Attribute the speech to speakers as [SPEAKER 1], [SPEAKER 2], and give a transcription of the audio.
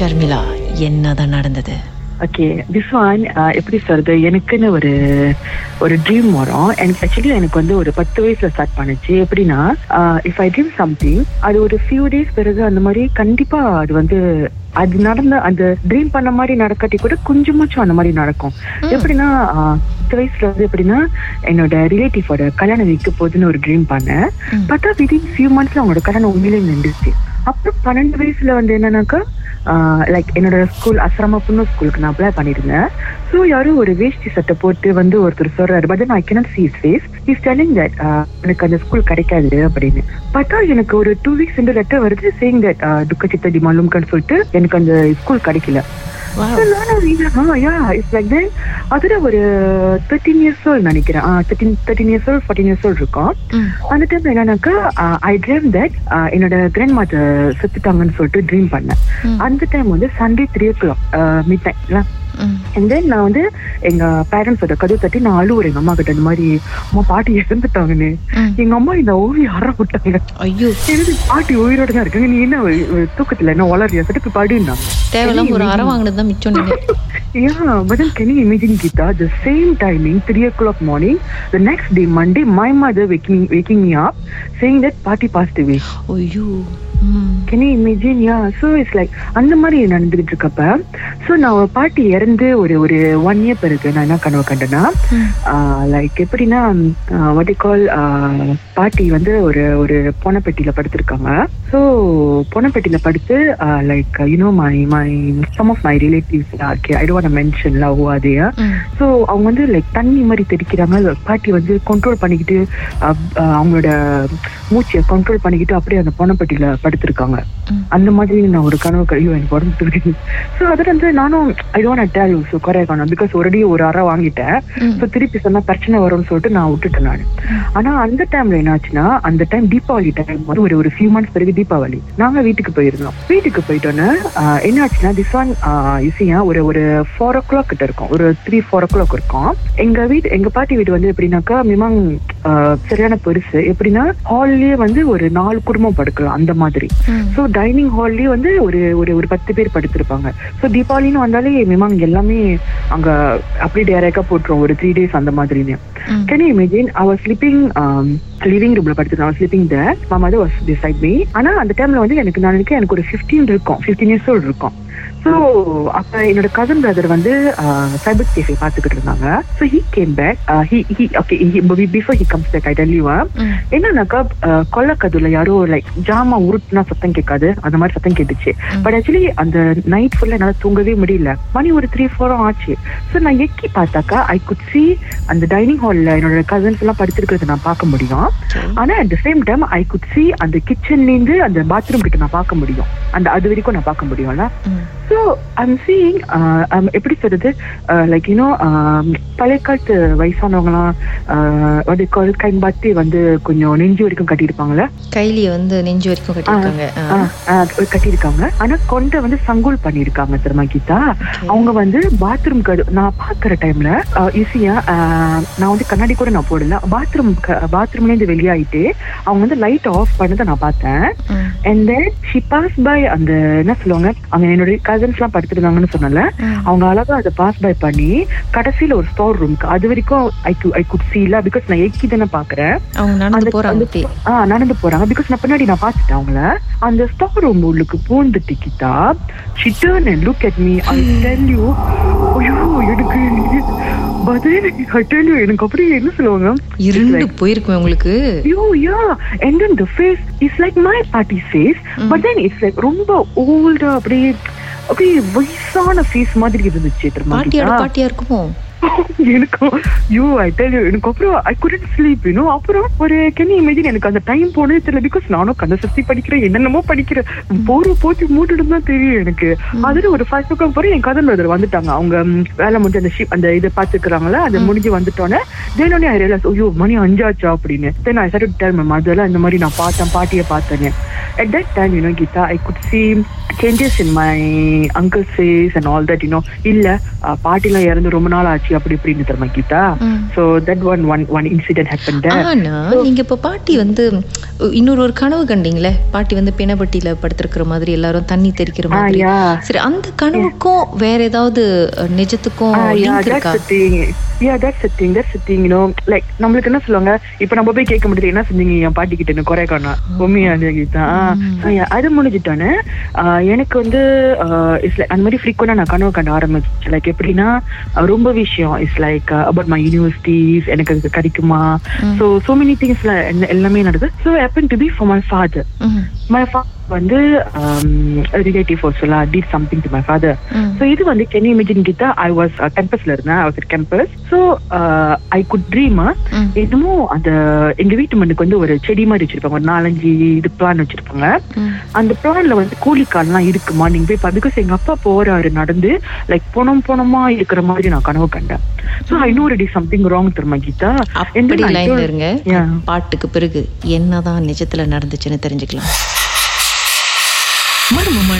[SPEAKER 1] ஷர்மிளா என்னதான் நடந்தது?
[SPEAKER 2] Okay this one எப்படி சொல்றது? எனக்குன்னு ஒரு ஒரு ட்ரீம் வரும். எனக்கு ஆக்சுவலி எனக்கு வந்து ஒரு பத்து வயசுல ஸ்டார்ட் பண்ணுச்சு. எப்படின்னா இஃப் ஐ ட்ரீம் சம்திங் அது ஒரு ஃபியூ டேஸ் பிறகு அந்த மாதிரி கண்டிப்பா அது வந்து அது நடந்த அந்த ட்ரீம் பண்ண மாதிரி நடக்காட்டி கூட கொஞ்சமாச்சும் அந்த மாதிரி நடக்கும். எப்படின்னா பத்து வயசுல வந்து எப்படின்னா என்னோட ரிலேட்டிவோட கல்யாணம் வைக்க போகுதுன்னு ஒரு ட்ரீம் பண்ணேன். பார்த்தா விதின் ஃபியூ மந்த்ஸ்ல அவங்களோட கல்யாணம் உண்மையிலே நின்றுச்சு. அப்புறம் பன்னெண்டு வயசுல வந்து என்னன்னாக்கா லைக் என்னோட ஸ்கூல் அஸ்ராமா ஸ்கூலுக்கு நான் அப்ளை பண்ணியிருந்தேன். ஸோ யாரும் ஒரு வேஷ்டி சட்டை போட்டு வந்து ஒருத்தர் சொல்றாரு but I cannot sees face is telling that எனக்கு அந்த ஸ்கூல் கிடைக்காது அப்படின்னு. பார்த்தா எனக்கு ஒரு டூ வீக்ஸ் ரெண்டு லெட்டர் வருது சேயிங் தட் துக்க சித்த சொல்லிட்டு எனக்கு அந்த ஸ்கூல் கிடைக்கல. அதுல ஒரு தேர்ட்டீன் இயர்ஸ் ஓல்ட் நினைக்கிறேன் thirteen years old fourteen years old இருக்கும்
[SPEAKER 1] ம்.
[SPEAKER 2] அந்த டைம் என்னன்னாக்கா ஐ ட்ரீம் தட் என்னோட கிராண்ட் மாதர் செத்துட்டாங்கன்னு சொல்லிட்டு ட்ரீம் பண்ணேன். அந்த டைம் வந்து சண்டே த்ரீ ஓ கிளாக் மிட் நைட்ல
[SPEAKER 1] ம்.
[SPEAKER 2] அண்ட் தென் நான் வந்து எங்க பேரண்ட்ஸோட கதவு தட்டி நான் அழுவுறேன். எங்க அம்மா கிட்ட இந்த மாதிரி அம்மா பாட்டி இறந்துட்டாங்கன்னு. எங்க அம்மா இந்த ஓவியம் அற விட்டாங்க.
[SPEAKER 1] ஐயோ.
[SPEAKER 2] எனக்கு பாட்டி உயிரோட தான் இருக்காங்க. நீ என்ன தூக்கத்துல என்ன வளரியா சட்டுக்கு பாடினாங்க
[SPEAKER 1] தேவையில்லாம ஒரு வாங்கினது தான் மிச்சம்
[SPEAKER 2] Yeah, but then can you imagine, Geeta, the same timing, 3 o'clock morning, the next day, Monday, my mother waking, waking me up saying that party passed away.
[SPEAKER 1] ம்.
[SPEAKER 2] You imagine? Yeah, so it's like, அந்த மாதிரி நடந்துகிட்டு இருக்கப்ப so நான் பாட்டி இறந்து ஒரு ஒரு ஒன் இயர் பிறகு நான் என்ன கனவு கண்டேன்னா. லைக் எப்படின்னா வாட் கால் பாட்டி வந்து ஒரு ஒரு பொனப்பெட்டியில படுத்திருக்காங்க ஸோ பொனப்பெட்டியில படுத்து like you know my my some of my relatives I don't mention love அதே
[SPEAKER 1] ம்.
[SPEAKER 2] ஸோ அவங்க வந்து லைக் தண்ணி மாதிரி தெரிக்கிறாங்க பாட்டி வந்து கண்ட்ரோல் பண்ணிக்கிட்டு அவங்களோட மூச்சை கண்ட்ரோல் பண்ணிக்கிட்டு அப்படியே அந்த பொனப்பட்டியில படுத்திருக்காங்க. அந்த மாதிரி நான் ஒரு கனவு கழிவு எனக்கு உடம்பு ஸோ அதில் வந்து நானும் ஐ டோன்ட் டேல் ஸோ காணும் பிகாஸ் ஒரடி ஒரு அறை வாங்கிட்டேன். ஸோ திருப்பி சொன்னா பிரச்சனை வரும்னு சொல்லிட்டு நான் விட்டுட்டேன் நான். ஆனா அந்த டைம்ல என்னாச்சுன்னா அந்த டைம் தீபாவளி டைம் வந்து ஒரு ஒரு ஃபியூ மந்த்ஸ் பிறகு தீபாவளி. நாங்க வீட்டுக்கு போயிருந்தோம். வீட்டுக்கு போயிட்டோன்னு என்னாச்சுன்னா திஸ் ஒன் இசையா ஒரு ஒரு ஃபோர் ஓ கிளாக் கிட்ட இருக்கும். ஒரு த்ரீ ஃபோர் ஓ கிளாக் இருக்கும். எங்க வீடு எங்க பாட்டி வீடு வந்து எப்படின்னாக்கா மிமாங் சரியான பெருசு. எப்படின்னா ஹால்லயே வந்து ஒரு நாலு குடும்பம் படுக்கலாம் அந்த மாதிரி. ஸோ டைனிங் ஹால்லயே வந்து ஒரு ஒரு ஒரு பத்து பேர் படுத்திருப்பாங்க. ஸோ தீபாவளின்னு வந்தாலே மிமாங் எல்லாமே அங்க அப்படி டேரக்டா போட்டுரும் ஒரு த்ரீ டேஸ் அந்த மாதிரின்னு. Can imagine was sleeping living ரூம்ல படுத்து நான் ஸ்லீப்பிங் தேர் மா மதர் வாஸ் டிசைட் மீ ஆனா அந்த டைம்ல வந்து எனக்கு நான் எனக்கு ஒரு 15 இருக்கும். 15 இயர்ஸ் ஓல்டு இருக்கும். ஸோ அப்ப என்னோட கசன் பிரதர் வந்து சைபர் கேஃபே பார்த்துக்கிட்டு இருந்தாங்க. So he came back he he okay before he comes back I tell you. என்னன்னாக்கா கொல்லக்கதுல யாரோ லைக் ஜாமா உருட்டுனா சத்தம் கேட்காது. அந்த மாதிரி சத்தம் கேட்டுச்சு. பட் ஆக்சுவலி அந்த நைட் ஃபுல்லா என்னால தூங்கவே முடியல. மணி ஒரு த்ரீ ஃபோரும் ஆச்சு. ஸோ நான் எக்கி பார்த்தாக்கா ஐ குட் see அந்த டைனிங் ஹால்ல என்னோட கசன்ஸ் எல்லாம் படுத்திருக்கிறத நான் பார்க்க முடியும்.
[SPEAKER 1] Okay.
[SPEAKER 2] ஆனா at the same time I could see அந்த கிச்சன்ல இருந்து அந்த பாத்ரூம் கிட்ட நான் பார்க்க முடியும். அந்த அது வரைக்கும் நான் பார்க்க முடியும்ல. ஸோ ஐம் சீயிங் எப்படி சொல்றது? லைக் யூனோ பழைய காலத்து வயசானவங்கலாம் வந்து கால் கைன் பாத்தி வந்து கொஞ்சம் நெஞ்சு வரைக்கும் கட்டியிருப்பாங்கல்ல?
[SPEAKER 1] கைலிய வந்து நெஞ்சு வரைக்கும்
[SPEAKER 2] ஆ, கட்டியிருக்காங்க. ஆனா கொண்டை வந்து சங்கோல் பண்ணியிருக்காங்க தெரியுமா கீதா? அவங்க வந்து பாத்ரூம் நான் பாக்குற டைம்ல ஈஸியா நான் வந்து கண்ணாடி கூட நான் போடல. பாத்ரூம் பாத்ரூம்ல இருந்து வெளியாயிட்டு அவங்க வந்து லைட் ஆஃப் பண்ணதை நான் பார்த்தேன். And then she pass by அந்த என்ன சொல்லுவாங்க? அவங்க என்னோட கசன்ஸ் எல்லாம் படுத்திருந்தாங்கன்னு சொன்னல அவங்க அழகா அதை பாஸ் பை பண்ணி கடைசியில ஒரு ஸ்டோர் ரூம்க்கு அது வரைக்கும் ஐ ஐ குட் சீல பிகாஸ் நான் எக்கி தானே பாக்குறேன்
[SPEAKER 1] நடந்து போறாங்க.
[SPEAKER 2] பிகாஸ் நான் பின்னாடி நான் பாத்துட்டேன் அவங்கள. அந்த ஸ்டோர் ரூம் உள்ளுக்கு பூந்து டிக்கிட்டா she turned and look at me I tell you ஐயோ பதில் எனக்கு அப்படியே என்ன சொல்லுவாங்க?
[SPEAKER 1] இருண்டு போயிருக்குமே உங்களுக்கு?
[SPEAKER 2] யா and then the face is like my party face but then it's like ரொம்ப ஓல்டா அப்படியே அப்படியே வயசான ஃபேஸ் மாதிரி இருந்துச்சு
[SPEAKER 1] பாட்டியோட? பாட்டியா இருக்குமோ?
[SPEAKER 2] எனக்கும் யூ ஐ டெல் யூ எனக்கு அப்புறம் ஐ குடன்ட் ஸ்லீப் யூனோ அப்புறம் ஒரு கேன் இமேஜின் எனக்கு அந்த டைம் போனதே தெரியல. பிகாஸ் நானும் கந்த சக்தி படிக்கிறேன் என்னென்னமோ படிக்கிறேன். போற போத்தி மூட்டுட்டு தான் தெரியும் எனக்கு. அதுல ஒரு ஃபைவ் ஓ போற என் கதன் பிரதர் வந்துட்டாங்க. அவங்க ம், வேலை முடிஞ்சு அந்த ஷிப் அந்த இதை பாத்துக்கிறாங்களா அது முடிஞ்சு வந்துட்டோன்னே தேனோடனே ஐ ரியலைஸ் ஐயோ மணி அஞ்சாச்சா? அப்படின்னு. Then I start tell ma'am அதெல்லாம் இந்த மாதிரி நான் பார்த்தேன் பாட்டியை பார்த்தேன் at that time you know Geeta I could see changes in my uncle's face and all that you know. இல்ல பாட்டிலாம் இறந்து ரொம்ப நாள் ஆச்சு. ஆச்சு அப்படி இப்படின்னு தெரியுமா Geetha. So that one one one incident happen
[SPEAKER 1] ஆனா நீங்க இப்ப பாட்டி வந்து இன்னொரு ஒரு கனவு கண்டீங்களே? பாட்டி வந்து பிணப்பட்டியில படுத்திருக்கிற மாதிரி எல்லாரும் தண்ணி தெறிக்கிற மாதிரி.
[SPEAKER 2] யா
[SPEAKER 1] சரி அந்த கனவுக்கும் வேற ஏதாவது நிஜத்துக்கும்
[SPEAKER 2] The thing. That's the thing, you know. Like, நம்மளுக்கு என்ன சொல்லுவாங்க? இப்ப நம்ம போய் கேட்க முடியாது என்ன செஞ்சீங்க? என் பாட்டி கிட்ட குறை காணா உண்மையா கீதா அது முடிஞ்சிட்டோன்னே எனக்கு வந்து இட்ஸ் லைக் அந்த மாதிரி ஃப்ரீக்வெண்டா நான் கனவு கண்ட ஆரம்பிச்சு லைக் எப்படின்னா ரொம்ப விஷயம். It's like about my universities எனக்கு அது கிடைக்குமா? ஸோ சோ மெனி திங்ஸ் எல்லாமே நடக்குது. So happen to be for my father
[SPEAKER 1] ம்,
[SPEAKER 2] மை ஃபாதர் வந்து ரிலேட்டிவ் சொல்லா did something to my father. So இது வந்து கேன் இமேஜின் கிட்ட ஐ வாஸ் கேம்பஸ்ல இருந்தேன். I was campus so I could dream. என்னமோ அந்த எங்க வீட்டு மண்ணுக்கு வந்து ஒரு செடி மாதிரி வச்சிருப்பாங்க. ஒரு நாலஞ்சு இது பிளான் வச்சிருப்பாங்க.
[SPEAKER 1] ம்.
[SPEAKER 2] அந்த பிளான்ல வந்து கூலிக்கால்லாம் இருக்குமா? நீங்க போய் பிகாஸ் எங்க அப்பா போறாரு நடந்து லைக் போனோம் போனோமா இருக்கிற மாதிரி நான் கனவு கண்டேன். So I know ready something wrong தெரியுமா கீதா?
[SPEAKER 1] அப்படி லைன்ல இருங்க. பாட்டுக்கு பிறகு என்னதான் நிஜத்துல நடந்துச்சுன்னு தெரிஞ்சுக்கலாம்.
[SPEAKER 3] Marmomar